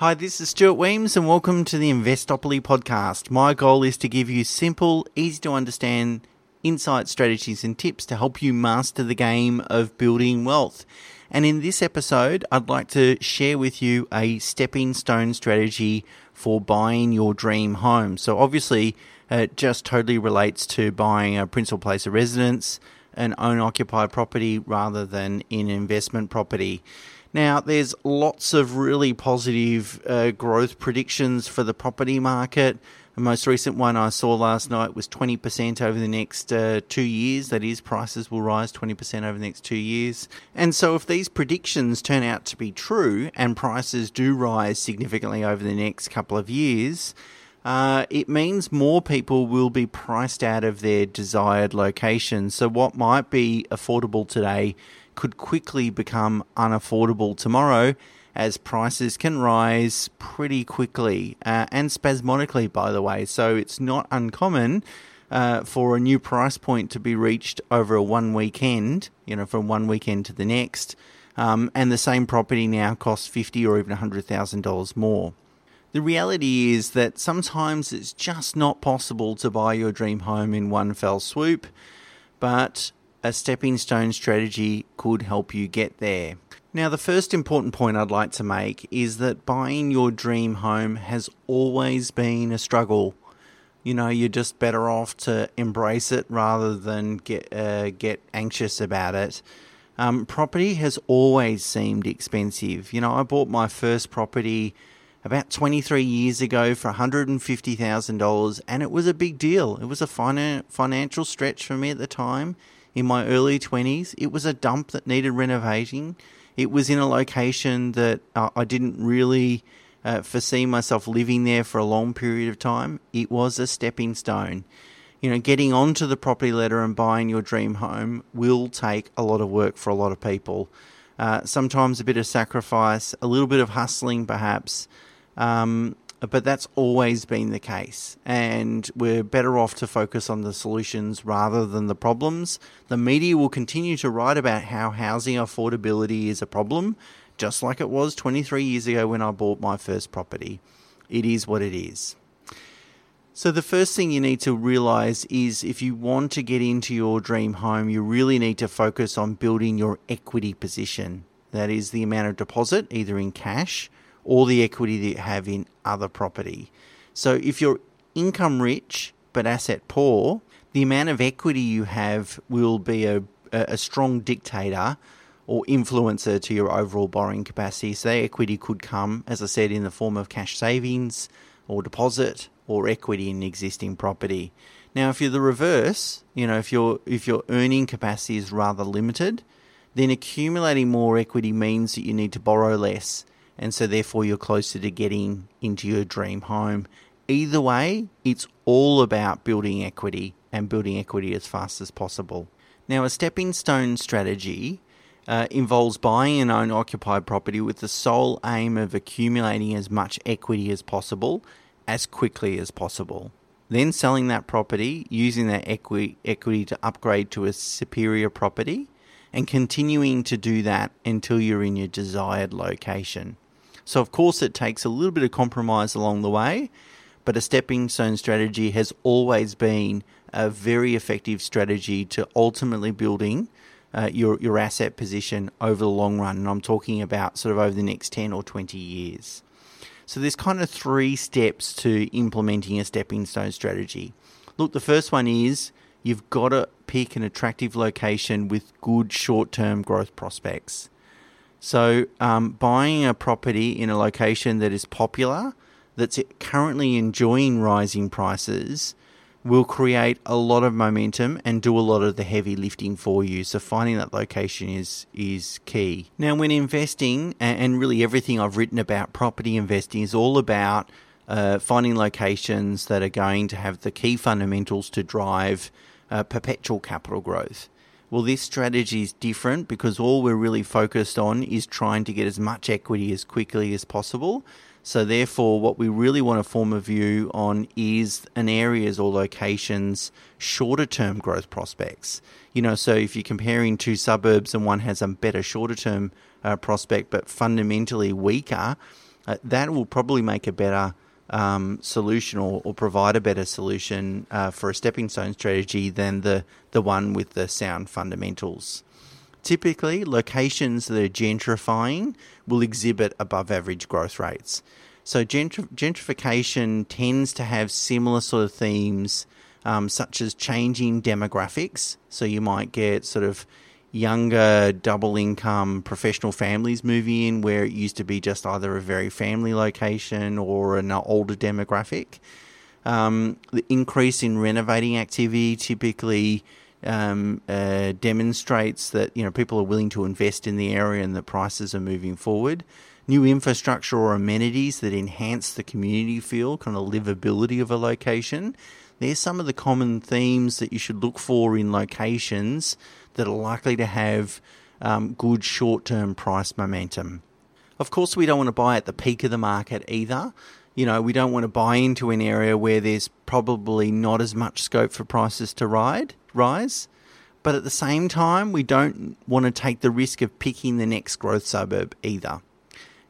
Hi, this is Stuart Wemyss, and welcome to the Investopoly podcast. My goal is to give you simple, easy to understand insight, strategies, and tips to help you master the game of building wealth. And in this episode, I'd like to share with you a stepping stone strategy for buying your dream home. So, obviously, it just totally relates to buying a principal place of residence, an own occupied property, rather than in investment property. Now, there's lots of really positive uh, growth predictions for the property market. The most recent one I saw last night was 20% over the next uh, two years. That is, prices will rise 20% over the next two years. And so, if these predictions turn out to be true and prices do rise significantly over the next couple of years, uh, it means more people will be priced out of their desired location. So, what might be affordable today could quickly become unaffordable tomorrow as prices can rise pretty quickly uh, and spasmodically, by the way. So it's not uncommon uh, for a new price point to be reached over a one weekend, you know, from one weekend to the next. Um, and the same property now costs fifty or even hundred thousand dollars more. The reality is that sometimes it's just not possible to buy your dream home in one fell swoop, but a stepping stone strategy could help you get there. Now, the first important point I'd like to make is that buying your dream home has always been a struggle. You know, you're just better off to embrace it rather than get uh, get anxious about it. Um, property has always seemed expensive. You know, I bought my first property about 23 years ago for $150,000, and it was a big deal. It was a finan- financial stretch for me at the time in my early 20s. It was a dump that needed renovating. It was in a location that uh, I didn't really uh, foresee myself living there for a long period of time. It was a stepping stone. You know, getting onto the property ladder and buying your dream home will take a lot of work for a lot of people. Uh, sometimes a bit of sacrifice, a little bit of hustling, perhaps. Um, but that's always been the case. And we're better off to focus on the solutions rather than the problems. The media will continue to write about how housing affordability is a problem, just like it was 23 years ago when I bought my first property. It is what it is. So, the first thing you need to realize is if you want to get into your dream home, you really need to focus on building your equity position. That is the amount of deposit, either in cash or the equity that you have in other property. So if you're income rich but asset poor, the amount of equity you have will be a, a strong dictator or influencer to your overall borrowing capacity. So that equity could come, as I said, in the form of cash savings or deposit or equity in existing property. Now, if you're the reverse, you know, if your if your earning capacity is rather limited, then accumulating more equity means that you need to borrow less and so therefore you're closer to getting into your dream home. Either way, it's all about building equity and building equity as fast as possible. Now, a stepping stone strategy uh, involves buying an own occupied property with the sole aim of accumulating as much equity as possible as quickly as possible. Then selling that property, using that equi- equity to upgrade to a superior property, and continuing to do that until you're in your desired location. So, of course, it takes a little bit of compromise along the way, but a stepping stone strategy has always been a very effective strategy to ultimately building uh, your, your asset position over the long run. And I'm talking about sort of over the next 10 or 20 years. So, there's kind of three steps to implementing a stepping stone strategy. Look, the first one is you've got to pick an attractive location with good short term growth prospects. So, um, buying a property in a location that is popular, that's currently enjoying rising prices, will create a lot of momentum and do a lot of the heavy lifting for you. So, finding that location is is key. Now, when investing, and really everything I've written about property investing is all about uh, finding locations that are going to have the key fundamentals to drive uh, perpetual capital growth. Well, this strategy is different because all we're really focused on is trying to get as much equity as quickly as possible. So, therefore, what we really want to form a view on is an areas or locations shorter term growth prospects. You know, so if you're comparing two suburbs and one has a better shorter term uh, prospect but fundamentally weaker, uh, that will probably make a better um, solution or, or, provide a better solution uh, for a stepping stone strategy than the, the one with the sound fundamentals. Typically, locations that are gentrifying will exhibit above average growth rates. So, gentr- gentrification tends to have similar sort of themes, um, such as changing demographics. So, you might get sort of younger double income professional families moving in where it used to be just either a very family location or an older demographic. Um, the increase in renovating activity typically um, uh, demonstrates that you know people are willing to invest in the area and that prices are moving forward. New infrastructure or amenities that enhance the community feel, kind of livability of a location. There's some of the common themes that you should look for in locations that are likely to have um, good short term price momentum. Of course, we don't want to buy at the peak of the market either. You know, we don't want to buy into an area where there's probably not as much scope for prices to ride, rise. But at the same time, we don't want to take the risk of picking the next growth suburb either.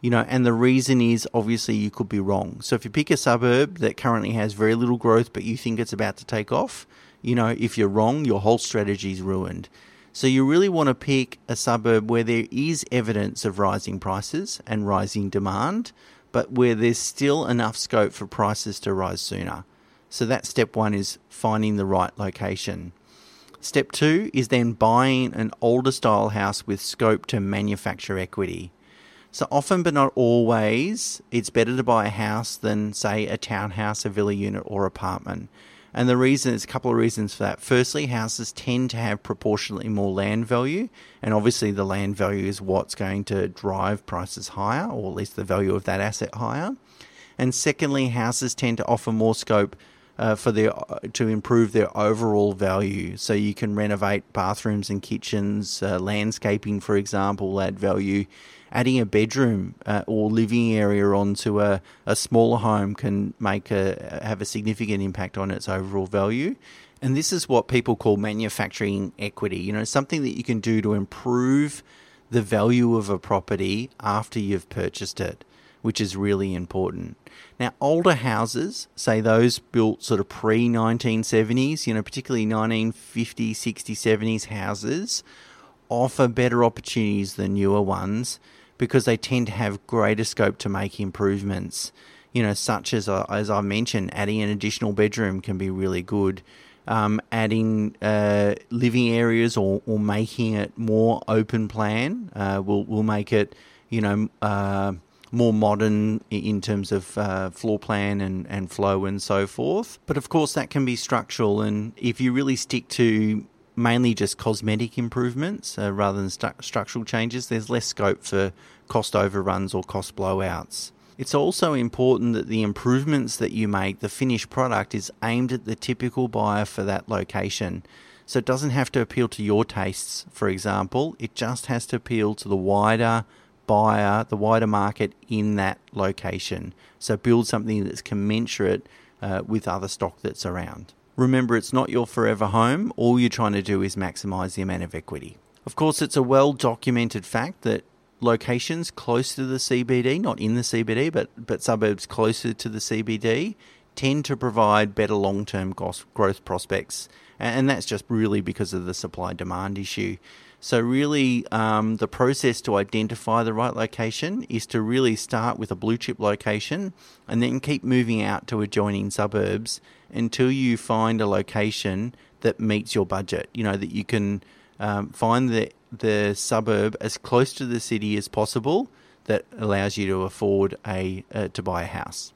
You know, and the reason is obviously you could be wrong. So if you pick a suburb that currently has very little growth, but you think it's about to take off, you know, if you're wrong, your whole strategy is ruined. So you really want to pick a suburb where there is evidence of rising prices and rising demand, but where there's still enough scope for prices to rise sooner. So that step one is finding the right location. Step two is then buying an older style house with scope to manufacture equity. So often, but not always, it's better to buy a house than, say, a townhouse, a villa unit, or apartment and the reason is a couple of reasons for that. Firstly, houses tend to have proportionately more land value, and obviously the land value is what's going to drive prices higher, or at least the value of that asset higher. And secondly, houses tend to offer more scope uh, for their to improve their overall value. So you can renovate bathrooms and kitchens, uh, landscaping, for example, add value adding a bedroom uh, or living area onto a, a smaller home can make a have a significant impact on its overall value. And this is what people call manufacturing equity. You know, something that you can do to improve the value of a property after you've purchased it, which is really important. Now, older houses, say those built sort of pre 1970s, you know, particularly 1950s, 60s, 70s houses, offer better opportunities than newer ones because they tend to have greater scope to make improvements. You know, such as uh, as I mentioned, adding an additional bedroom can be really good. Um, adding uh, living areas or, or making it more open plan uh, will will make it, you know, uh, more modern in terms of uh, floor plan and, and flow and so forth. But of course, that can be structural, and if you really stick to mainly just cosmetic improvements uh, rather than stu- structural changes, there's less scope for cost overruns or cost blowouts. It's also important that the improvements that you make, the finished product, is aimed at the typical buyer for that location. So it doesn't have to appeal to your tastes, for example, it just has to appeal to the wider buyer, the wider market in that location. So build something that's commensurate uh, with other stock that's around. Remember, it's not your forever home. All you're trying to do is maximize the amount of equity. Of course, it's a well documented fact that locations close to the CBD, not in the CBD, but, but suburbs closer to the CBD, tend to provide better long term growth prospects. And that's just really because of the supply demand issue. So, really, um, the process to identify the right location is to really start with a blue chip location and then keep moving out to adjoining suburbs until you find a location that meets your budget. You know, that you can um, find the, the suburb as close to the city as possible that allows you to afford a uh, to buy a house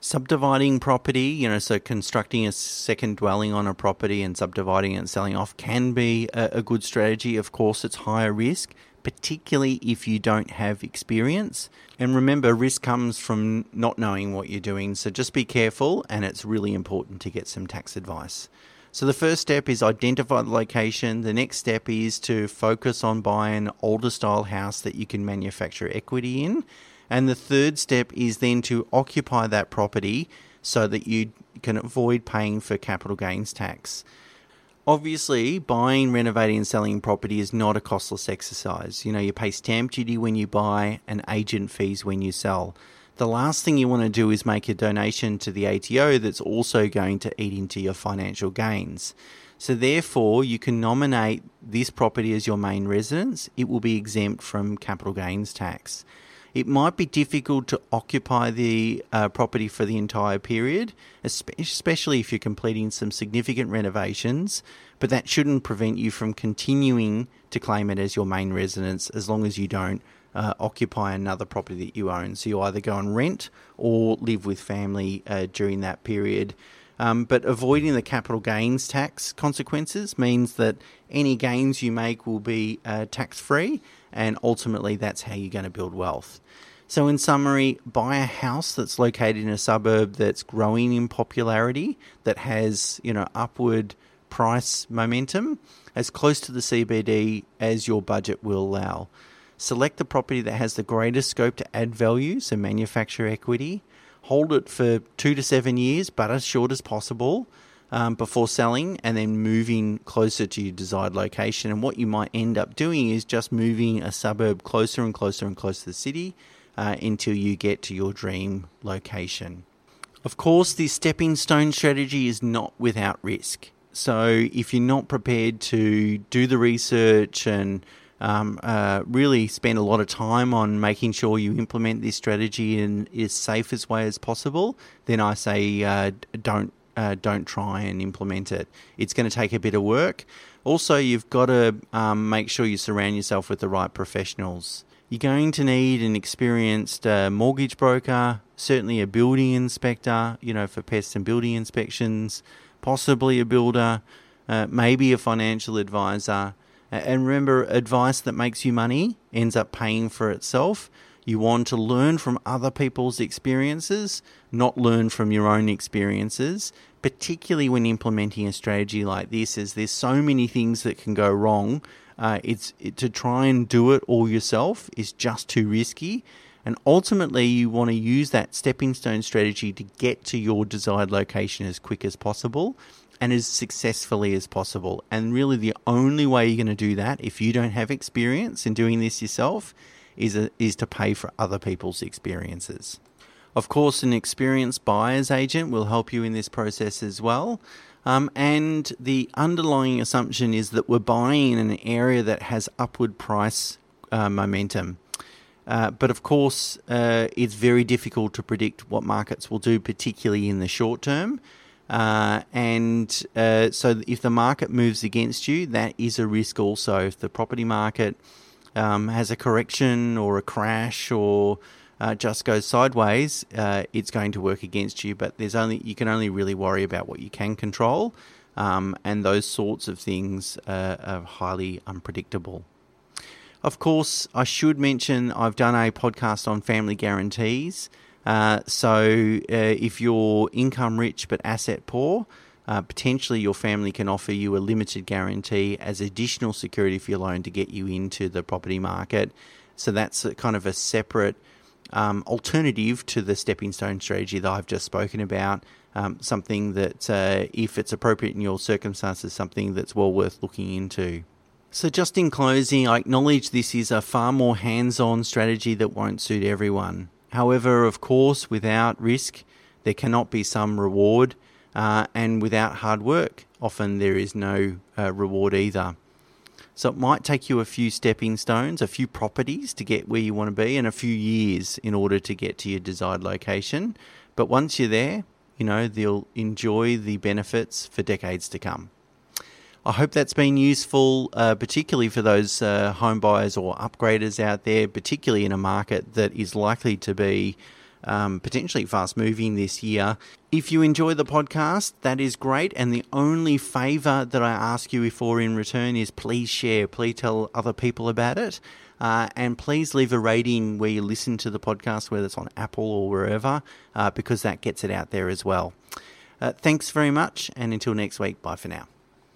subdividing property, you know, so constructing a second dwelling on a property and subdividing it and selling off can be a, a, good strategy. Of course, it's higher risk, particularly if you don't have experience. And remember, risk comes from not knowing what you're doing. So just be careful, and it's really important to get some tax advice. So the first step is identify the location. The next step is to focus on buying an older style house that you can manufacture equity in. And the third step is then to occupy that property so that you can avoid paying for capital gains tax. Obviously, buying, renovating, and selling property is not a costless exercise. You know, you pay stamp duty when you buy and agent fees when you sell. The last thing you want to do is make a donation to the ATO that's also going to eat into your financial gains. So, therefore, you can nominate this property as your main residence. It will be exempt from capital gains tax. It might be difficult to occupy the uh, property for the entire period, especially if you're completing some significant renovations, but that shouldn't prevent you from continuing to claim it as your main residence as long as you don't uh, occupy another property that you own. So you either go and rent or live with family uh, during that period. Um, but avoiding the capital gains tax consequences means that any gains you make will be uh, tax free, and ultimately that's how you're going to build wealth. So, in summary, buy a house that's located in a suburb that's growing in popularity, that has you know upward price momentum, as close to the CBD as your budget will allow. Select the property that has the greatest scope to add value, so manufacture equity, hold it for two to seven years, but as short as possible. Um, before selling and then moving closer to your desired location. And what you might end up doing is just moving a suburb closer and closer and closer to the city uh, until you get to your dream location. Of course, this stepping stone strategy is not without risk. So, if you're not prepared to do the research and um, uh, really spend a lot of time on making sure you implement this strategy in as safest way as possible, then I say uh, don't uh, don't try and implement it. It's going to take a bit of work. Also, you've got to um, make sure you surround yourself with the right professionals. You're going to need an experienced uh, mortgage broker, certainly a building inspector, you know, for pest and building inspections, possibly a builder, uh, maybe a financial advisor and remember, advice that makes you money ends up paying for itself. You want to learn from other people's experiences, not learn from your own experiences, particularly when implementing a strategy like this, as there's so many things that can go wrong. Uh, it's it, to try and do it all yourself is just too risky. And ultimately, you want to use that stepping stone strategy to get to your desired location as quick as possible and as successfully as possible. And really, the only way you're going to do that, if you don't have experience in doing this yourself, is, a, is to pay for other people's experiences. Of course, an experienced buyer's agent will help you in this process as well. Um, and the underlying assumption is that we're buying in an area that has upward price uh, momentum. Uh, but of course, uh, it's very difficult to predict what markets will do, particularly in the short term. Uh, and uh, so, if the market moves against you, that is a risk also. If the property market um, has a correction or a crash or uh, just goes sideways, uh, it's going to work against you. But there's only you can only really worry about what you can control, um, and those sorts of things are highly unpredictable. Of course, I should mention I've done a podcast on family guarantees. Uh, so uh, if you're income rich but asset poor, uh, potentially your family can offer you a limited guarantee as additional security for your loan to get you into the property market. So that's kind of a separate um, alternative to the stepping stone strategy that I've just spoken about. Um, something that, uh, if it's appropriate in your circumstances, something that's well worth looking into. So, just in closing, I acknowledge this is a far more hands on strategy that won't suit everyone. However, of course, without risk, there cannot be some reward, uh, and without hard work, often there is no uh, reward either. So it might take you a few stepping stones, a few properties to get where you want to be, and a few years in order to get to your desired location. But once you're there, you know, they'll enjoy the benefits for decades to come. I hope that's been useful, uh, particularly for those uh, home buyers or upgraders out there, particularly in a market that is likely to be um, potentially fast moving this year. If you enjoy the podcast, that is great. And the only favour that I ask you for in return is please share, please tell other people about it. Uh, and please leave a rating where you listen to the podcast, whether it's on Apple or wherever, uh, because that gets it out there as well. Uh, thanks very much, and until next week, bye for now.